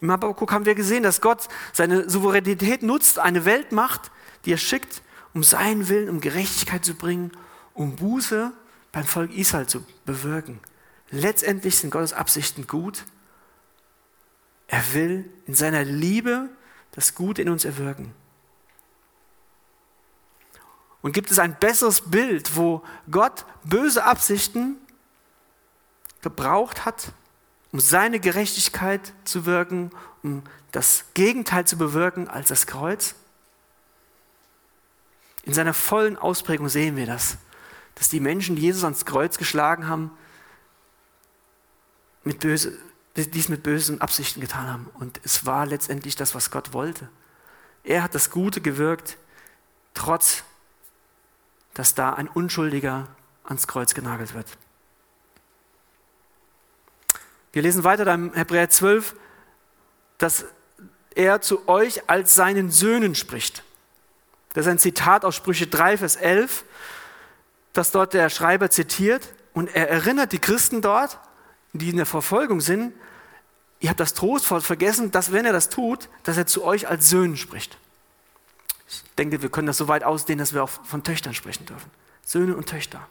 Im Habakkuk haben wir gesehen, dass Gott seine Souveränität nutzt, eine Weltmacht, die er schickt, um seinen Willen, um Gerechtigkeit zu bringen, um Buße beim Volk Israel zu bewirken. Letztendlich sind Gottes Absichten gut. Er will in seiner Liebe das Gute in uns erwirken. Und gibt es ein besseres Bild, wo Gott böse Absichten gebraucht hat, um seine Gerechtigkeit zu wirken, um das Gegenteil zu bewirken als das Kreuz? In seiner vollen Ausprägung sehen wir das, dass die Menschen, die Jesus ans Kreuz geschlagen haben, mit böse, dies mit bösen Absichten getan haben. Und es war letztendlich das, was Gott wollte. Er hat das Gute gewirkt, trotz dass da ein Unschuldiger ans Kreuz genagelt wird. Wir lesen weiter im Hebräer 12, dass er zu euch als seinen Söhnen spricht. Das ist ein Zitat aus Sprüche 3, Vers 11, das dort der Schreiber zitiert. Und er erinnert die Christen dort, die in der Verfolgung sind, ihr habt das trostvoll vergessen, dass wenn er das tut, dass er zu euch als Söhnen spricht. Ich denke, wir können das so weit ausdehnen, dass wir auch von Töchtern sprechen dürfen. Söhne und Töchter.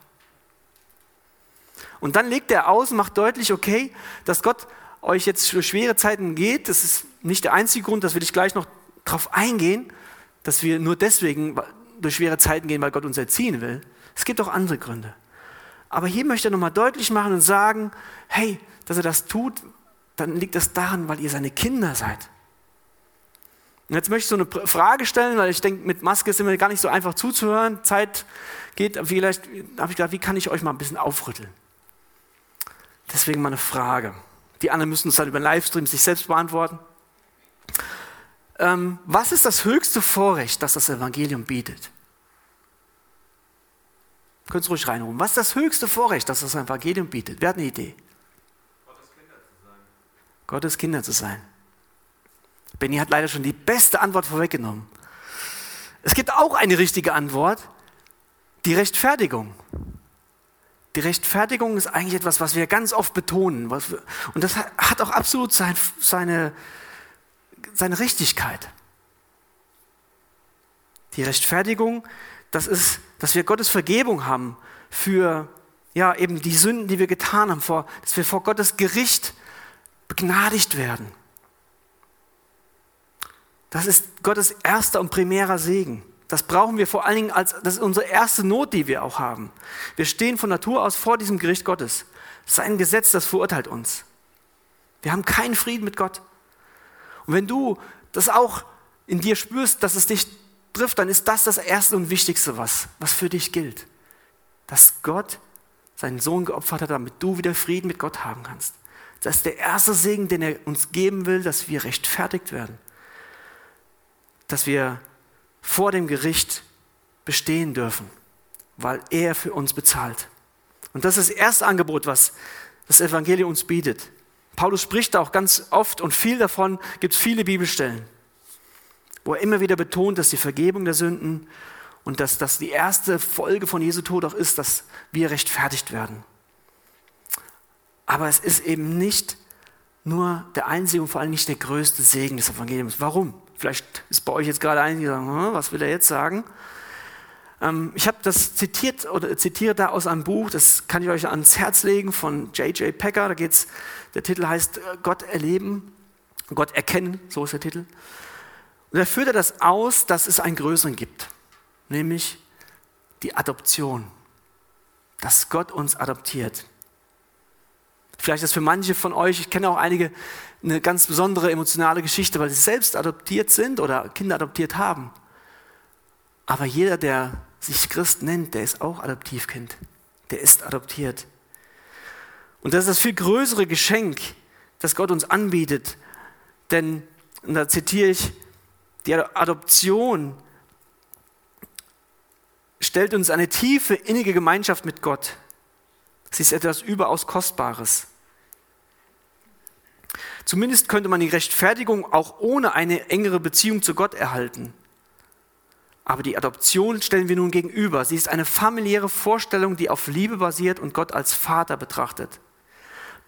Und dann legt er aus und macht deutlich, okay, dass Gott euch jetzt durch schwere Zeiten geht. Das ist nicht der einzige Grund, das will ich gleich noch darauf eingehen, dass wir nur deswegen durch schwere Zeiten gehen, weil Gott uns erziehen will. Es gibt auch andere Gründe. Aber hier möchte er nochmal deutlich machen und sagen, hey, dass er das tut, dann liegt das daran, weil ihr seine Kinder seid. Und jetzt möchte ich so eine Frage stellen, weil ich denke, mit Maske ist immer gar nicht so einfach zuzuhören. Zeit geht, vielleicht habe ich gedacht, wie kann ich euch mal ein bisschen aufrütteln? Deswegen mal eine Frage. Die anderen müssen es dann über den Livestream sich selbst beantworten. Ähm, was ist das höchste Vorrecht, das das Evangelium bietet? Könnt ihr ruhig reinrufen. Was ist das höchste Vorrecht, das das Evangelium bietet? Wer hat eine Idee? Gottes Kinder zu sein. Gottes Kinder zu sein. Benny hat leider schon die beste Antwort vorweggenommen. Es gibt auch eine richtige Antwort, die Rechtfertigung. Die Rechtfertigung ist eigentlich etwas, was wir ganz oft betonen. Wir, und das hat auch absolut sein, seine, seine Richtigkeit. Die Rechtfertigung, das ist, dass wir Gottes Vergebung haben für ja, eben die Sünden, die wir getan haben, vor, dass wir vor Gottes Gericht begnadigt werden. Das ist Gottes erster und primärer Segen. Das brauchen wir vor allen Dingen als, das ist unsere erste Not, die wir auch haben. Wir stehen von Natur aus vor diesem Gericht Gottes. Sein Gesetz, das verurteilt uns. Wir haben keinen Frieden mit Gott. Und wenn du das auch in dir spürst, dass es dich trifft, dann ist das das Erste und Wichtigste, was, was für dich gilt. Dass Gott seinen Sohn geopfert hat, damit du wieder Frieden mit Gott haben kannst. Das ist der erste Segen, den er uns geben will, dass wir rechtfertigt werden dass wir vor dem Gericht bestehen dürfen, weil er für uns bezahlt. Und das ist das erste Angebot, was das Evangelium uns bietet. Paulus spricht auch ganz oft und viel davon gibt es viele Bibelstellen, wo er immer wieder betont, dass die Vergebung der Sünden und dass das die erste Folge von Jesu Tod auch ist, dass wir rechtfertigt werden. Aber es ist eben nicht nur der einzige und vor allem nicht der größte Segen des Evangeliums. Warum? Vielleicht ist bei euch jetzt gerade einige, sagen, was will er jetzt sagen? Ähm, ich habe das zitiert oder zitiere da aus einem Buch, das kann ich euch ans Herz legen von J.J. Packer. Da geht's, der Titel heißt äh, Gott erleben, Gott erkennen, so ist der Titel. Und er führt das aus, dass es einen größeren gibt, nämlich die Adoption, dass Gott uns adoptiert. Vielleicht ist das für manche von euch, ich kenne auch einige, eine ganz besondere emotionale Geschichte, weil sie selbst adoptiert sind oder Kinder adoptiert haben. Aber jeder, der sich Christ nennt, der ist auch Adoptivkind. Der ist adoptiert. Und das ist das viel größere Geschenk, das Gott uns anbietet. Denn, und da zitiere ich, die Adoption stellt uns eine tiefe, innige Gemeinschaft mit Gott. Sie ist etwas überaus Kostbares. Zumindest könnte man die Rechtfertigung auch ohne eine engere Beziehung zu Gott erhalten. Aber die Adoption stellen wir nun gegenüber. Sie ist eine familiäre Vorstellung, die auf Liebe basiert und Gott als Vater betrachtet.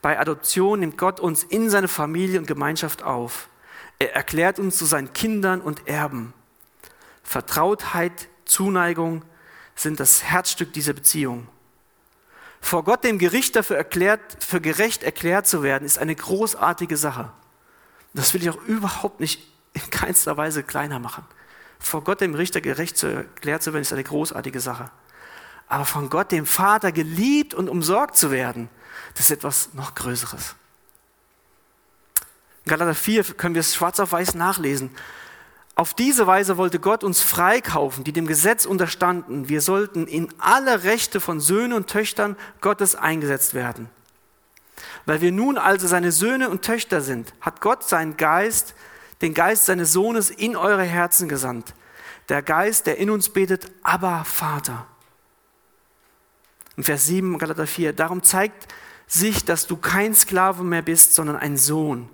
Bei Adoption nimmt Gott uns in seine Familie und Gemeinschaft auf. Er erklärt uns zu seinen Kindern und Erben. Vertrautheit, Zuneigung sind das Herzstück dieser Beziehung. Vor Gott dem Gericht dafür erklärt, für gerecht erklärt zu werden, ist eine großartige Sache. Das will ich auch überhaupt nicht in keinster Weise kleiner machen vor Gott, dem Richter, gerecht zu erklärt zu werden, ist eine großartige Sache. Aber von Gott, dem Vater, geliebt und umsorgt zu werden, das ist etwas noch Größeres. In Galater 4 können wir es schwarz auf weiß nachlesen. Auf diese Weise wollte Gott uns freikaufen, die dem Gesetz unterstanden. Wir sollten in alle Rechte von Söhnen und Töchtern Gottes eingesetzt werden. Weil wir nun also seine Söhne und Töchter sind, hat Gott seinen Geist den Geist seines Sohnes in eure Herzen gesandt. Der Geist, der in uns betet, aber Vater. In Vers 7, Galater 4, darum zeigt sich, dass du kein Sklave mehr bist, sondern ein Sohn.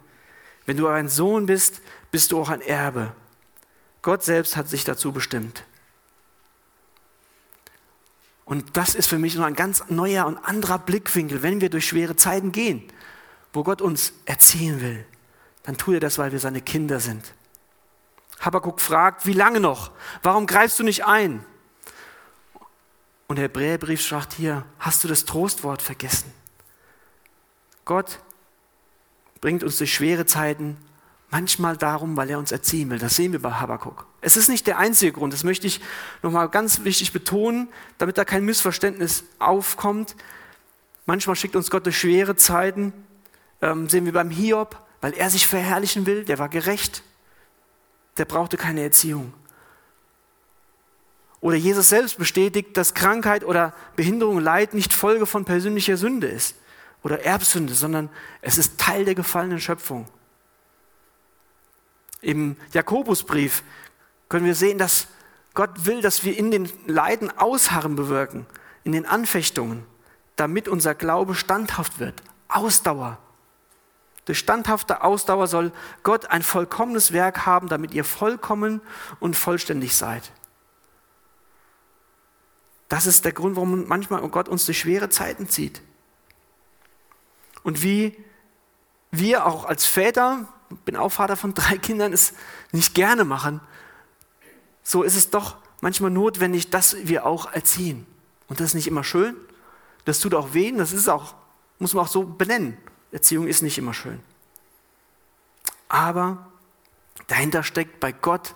Wenn du ein Sohn bist, bist du auch ein Erbe. Gott selbst hat sich dazu bestimmt. Und das ist für mich noch ein ganz neuer und anderer Blickwinkel, wenn wir durch schwere Zeiten gehen, wo Gott uns erziehen will dann tut er das, weil wir seine Kinder sind. Habakkuk fragt, wie lange noch? Warum greifst du nicht ein? Und der Hebräerbrief sagt hier, hast du das Trostwort vergessen? Gott bringt uns durch schwere Zeiten manchmal darum, weil er uns erziehen will. Das sehen wir bei Habakkuk. Es ist nicht der einzige Grund, das möchte ich nochmal ganz wichtig betonen, damit da kein Missverständnis aufkommt. Manchmal schickt uns Gott durch schwere Zeiten, ähm, sehen wir beim Hiob, weil er sich verherrlichen will, der war gerecht, der brauchte keine Erziehung. Oder Jesus selbst bestätigt, dass Krankheit oder Behinderung, Leid nicht Folge von persönlicher Sünde ist oder Erbsünde, sondern es ist Teil der gefallenen Schöpfung. Im Jakobusbrief können wir sehen, dass Gott will, dass wir in den Leiden Ausharren bewirken, in den Anfechtungen, damit unser Glaube standhaft wird. Ausdauer. Durch standhafte Ausdauer soll Gott ein vollkommenes Werk haben, damit ihr vollkommen und vollständig seid. Das ist der Grund, warum manchmal Gott uns durch schwere Zeiten zieht. Und wie wir auch als Väter, ich bin auch Vater von drei Kindern, es nicht gerne machen, so ist es doch manchmal notwendig, dass wir auch erziehen. Und das ist nicht immer schön. Das tut auch weh, das ist auch, muss man auch so benennen. Erziehung ist nicht immer schön. Aber dahinter steckt bei Gott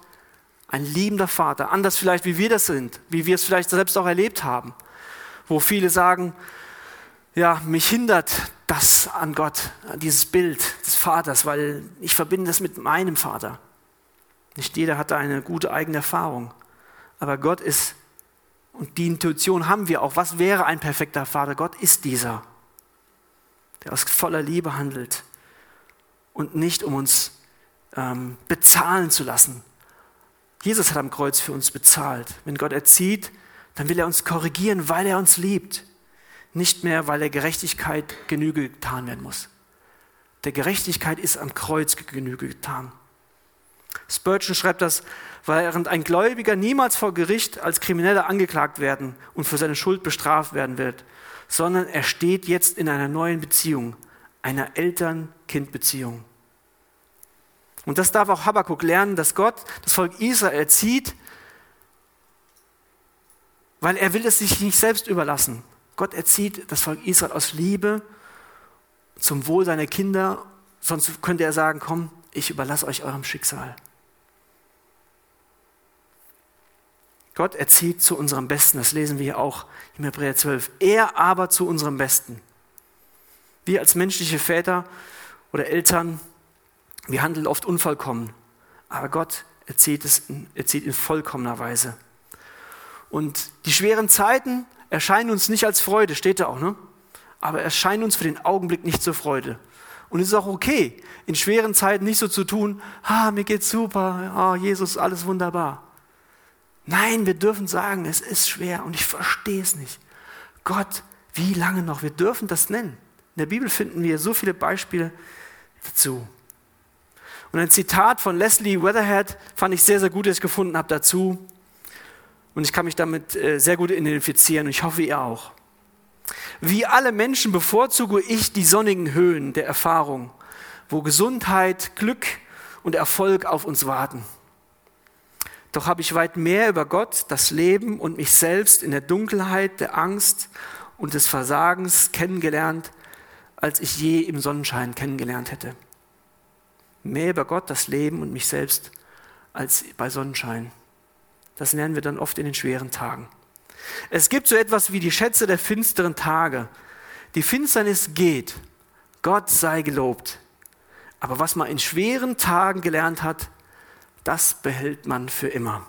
ein liebender Vater, anders vielleicht wie wir das sind, wie wir es vielleicht selbst auch erlebt haben, wo viele sagen, ja, mich hindert das an Gott, dieses Bild des Vaters, weil ich verbinde das mit meinem Vater. Nicht jeder hat da eine gute eigene Erfahrung, aber Gott ist, und die Intuition haben wir auch, was wäre ein perfekter Vater? Gott ist dieser der aus voller Liebe handelt und nicht um uns ähm, bezahlen zu lassen. Jesus hat am Kreuz für uns bezahlt. Wenn Gott erzieht, dann will er uns korrigieren, weil er uns liebt. Nicht mehr, weil der Gerechtigkeit Genüge getan werden muss. Der Gerechtigkeit ist am Kreuz Genüge getan. Spurgeon schreibt das, während ein Gläubiger niemals vor Gericht als Krimineller angeklagt werden und für seine Schuld bestraft werden wird, sondern er steht jetzt in einer neuen Beziehung, einer Eltern-Kind-Beziehung. Und das darf auch Habakkuk lernen, dass Gott das Volk Israel erzieht, weil er will es sich nicht selbst überlassen. Gott erzieht das Volk Israel aus Liebe zum Wohl seiner Kinder, sonst könnte er sagen, komm, ich überlasse euch eurem Schicksal. Gott erzieht zu unserem Besten, das lesen wir auch im Hebräer 12. Er aber zu unserem Besten. Wir als menschliche Väter oder Eltern, wir handeln oft unvollkommen, aber Gott erzieht es erzieht in vollkommener Weise. Und die schweren Zeiten erscheinen uns nicht als Freude, steht da auch, ne? aber erscheinen uns für den Augenblick nicht zur Freude. Und es ist auch okay, in schweren Zeiten nicht so zu tun, ah, mir geht's super, ah, Jesus, alles wunderbar. Nein, wir dürfen sagen, es ist schwer und ich verstehe es nicht. Gott, wie lange noch? Wir dürfen das nennen. In der Bibel finden wir so viele Beispiele dazu. Und ein Zitat von Leslie Weatherhead fand ich sehr, sehr gut, das ich gefunden habe dazu. Und ich kann mich damit äh, sehr gut identifizieren und ich hoffe, ihr auch. Wie alle Menschen bevorzuge ich die sonnigen Höhen der Erfahrung, wo Gesundheit, Glück und Erfolg auf uns warten. Doch habe ich weit mehr über Gott, das Leben und mich selbst in der Dunkelheit, der Angst und des Versagens kennengelernt, als ich je im Sonnenschein kennengelernt hätte. Mehr über Gott, das Leben und mich selbst als bei Sonnenschein. Das lernen wir dann oft in den schweren Tagen. Es gibt so etwas wie die Schätze der finsteren Tage. Die Finsternis geht. Gott sei gelobt. Aber was man in schweren Tagen gelernt hat, das behält man für immer.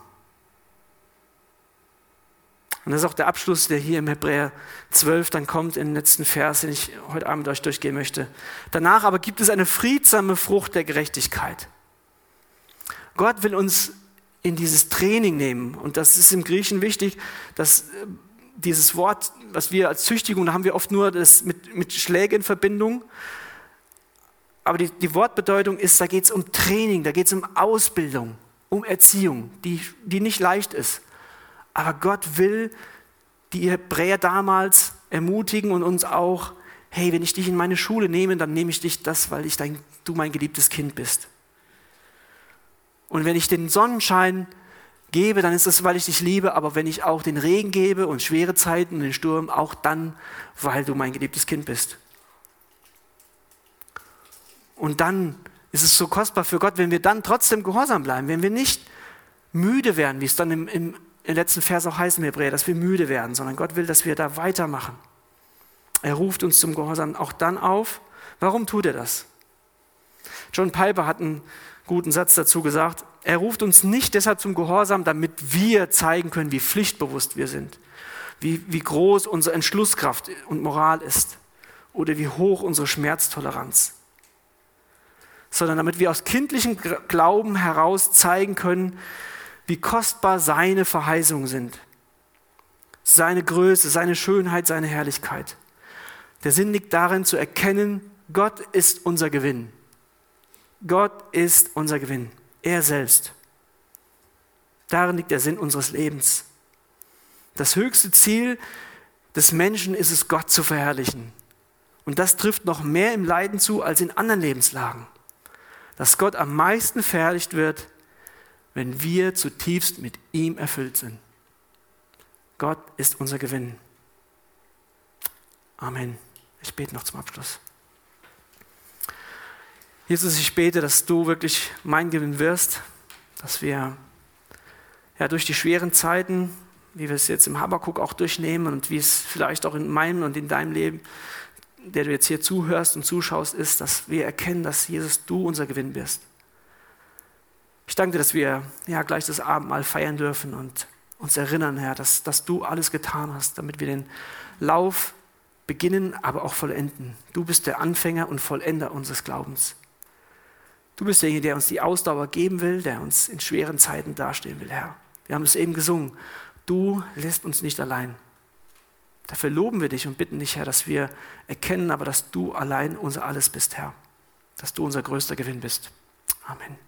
Und das ist auch der Abschluss, der hier im Hebräer 12 dann kommt, den letzten Vers, den ich heute Abend euch durchgehen möchte. Danach aber gibt es eine friedsame Frucht der Gerechtigkeit. Gott will uns in dieses Training nehmen. Und das ist im Griechen wichtig, dass äh, dieses Wort, was wir als Züchtigung, da haben wir oft nur das mit, mit Schläge in Verbindung aber die, die Wortbedeutung ist, da geht es um Training, da geht es um Ausbildung, um Erziehung, die, die nicht leicht ist. Aber Gott will die Hebräer damals ermutigen und uns auch, hey, wenn ich dich in meine Schule nehme, dann nehme ich dich das, weil ich dein, du mein geliebtes Kind bist. Und wenn ich den Sonnenschein gebe, dann ist es, weil ich dich liebe, aber wenn ich auch den Regen gebe und schwere Zeiten und den Sturm, auch dann, weil du mein geliebtes Kind bist. Und dann ist es so kostbar für Gott, wenn wir dann trotzdem gehorsam bleiben, wenn wir nicht müde werden, wie es dann im, im, im letzten Vers auch heißt im Hebräer, dass wir müde werden, sondern Gott will, dass wir da weitermachen. Er ruft uns zum Gehorsam auch dann auf. Warum tut er das? John Piper hat einen guten Satz dazu gesagt. Er ruft uns nicht deshalb zum Gehorsam, damit wir zeigen können, wie pflichtbewusst wir sind, wie, wie groß unsere Entschlusskraft und Moral ist oder wie hoch unsere Schmerztoleranz sondern damit wir aus kindlichem Glauben heraus zeigen können, wie kostbar seine Verheißungen sind. Seine Größe, seine Schönheit, seine Herrlichkeit. Der Sinn liegt darin zu erkennen, Gott ist unser Gewinn. Gott ist unser Gewinn. Er selbst. Darin liegt der Sinn unseres Lebens. Das höchste Ziel des Menschen ist es, Gott zu verherrlichen. Und das trifft noch mehr im Leiden zu als in anderen Lebenslagen dass Gott am meisten verherrlicht wird, wenn wir zutiefst mit ihm erfüllt sind. Gott ist unser Gewinn. Amen. Ich bete noch zum Abschluss. Jesus, ich bete, dass du wirklich mein Gewinn wirst, dass wir ja, durch die schweren Zeiten, wie wir es jetzt im Habakuk auch durchnehmen und wie es vielleicht auch in meinem und in deinem Leben der du jetzt hier zuhörst und zuschaust, ist, dass wir erkennen, dass Jesus, du unser Gewinn bist. Ich danke dir, dass wir ja gleich das Abendmahl feiern dürfen und uns erinnern, Herr, dass, dass du alles getan hast, damit wir den Lauf beginnen, aber auch vollenden. Du bist der Anfänger und Vollender unseres Glaubens. Du bist derjenige, der uns die Ausdauer geben will, der uns in schweren Zeiten dastehen will, Herr. Wir haben es eben gesungen. Du lässt uns nicht allein. Dafür loben wir dich und bitten dich, Herr, dass wir erkennen, aber dass du allein unser Alles bist, Herr. Dass du unser größter Gewinn bist. Amen.